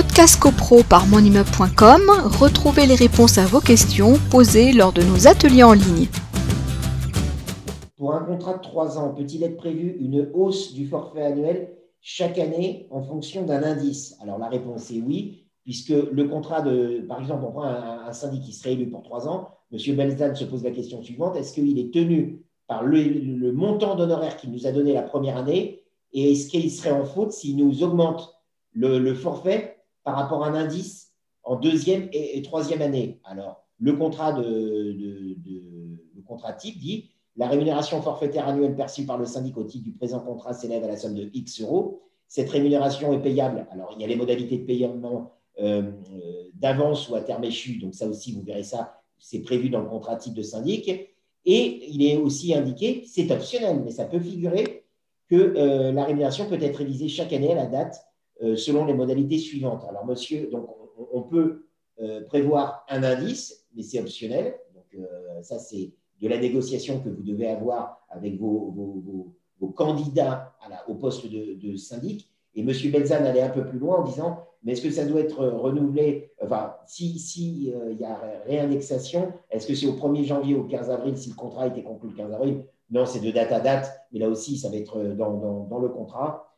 Podcast CoPro par monimmeuble.com, retrouvez les réponses à vos questions posées lors de nos ateliers en ligne. Pour un contrat de 3 ans, peut-il être prévu une hausse du forfait annuel chaque année en fonction d'un indice? Alors la réponse est oui, puisque le contrat de, par exemple, on prend un, syndic qui serait élu pour 3 ans, M. Belzan se pose la question suivante, est-ce qu'il est tenu par le, montant d'honoraires qu'il nous a donné la première année? Et est-ce qu'il serait en faute s'il nous augmente le, forfait par rapport à un indice en deuxième et, troisième année Alors, le contrat, de, le contrat type dit la rémunération forfaitaire annuelle perçue par le syndic au titre du présent contrat s'élève à la somme de X euros. Cette rémunération est payable. Alors, il y a les modalités de paiement euh, euh, d'avance ou à terme échu. Donc, ça aussi, vous verrez ça, c'est prévu dans le contrat type de syndic. Et il est aussi indiqué, c'est optionnel, mais ça peut figurer que euh, la rémunération peut être révisée chaque année à la date selon les modalités suivantes. Alors, monsieur, donc, on, peut prévoir un indice, mais c'est optionnel. Donc, ça, c'est de la négociation que vous devez avoir avec vos, candidats au poste de, syndic. Et M. Belzan allait un peu plus loin en disant, mais est-ce que ça doit être renouvelé Enfin, s'il si, euh, y a réindexation, est-ce que c'est au 1er janvier ou au 15 avril si le contrat a été conclu le 15 avril? Non, c'est de date à date, mais là aussi, ça va être dans le contrat.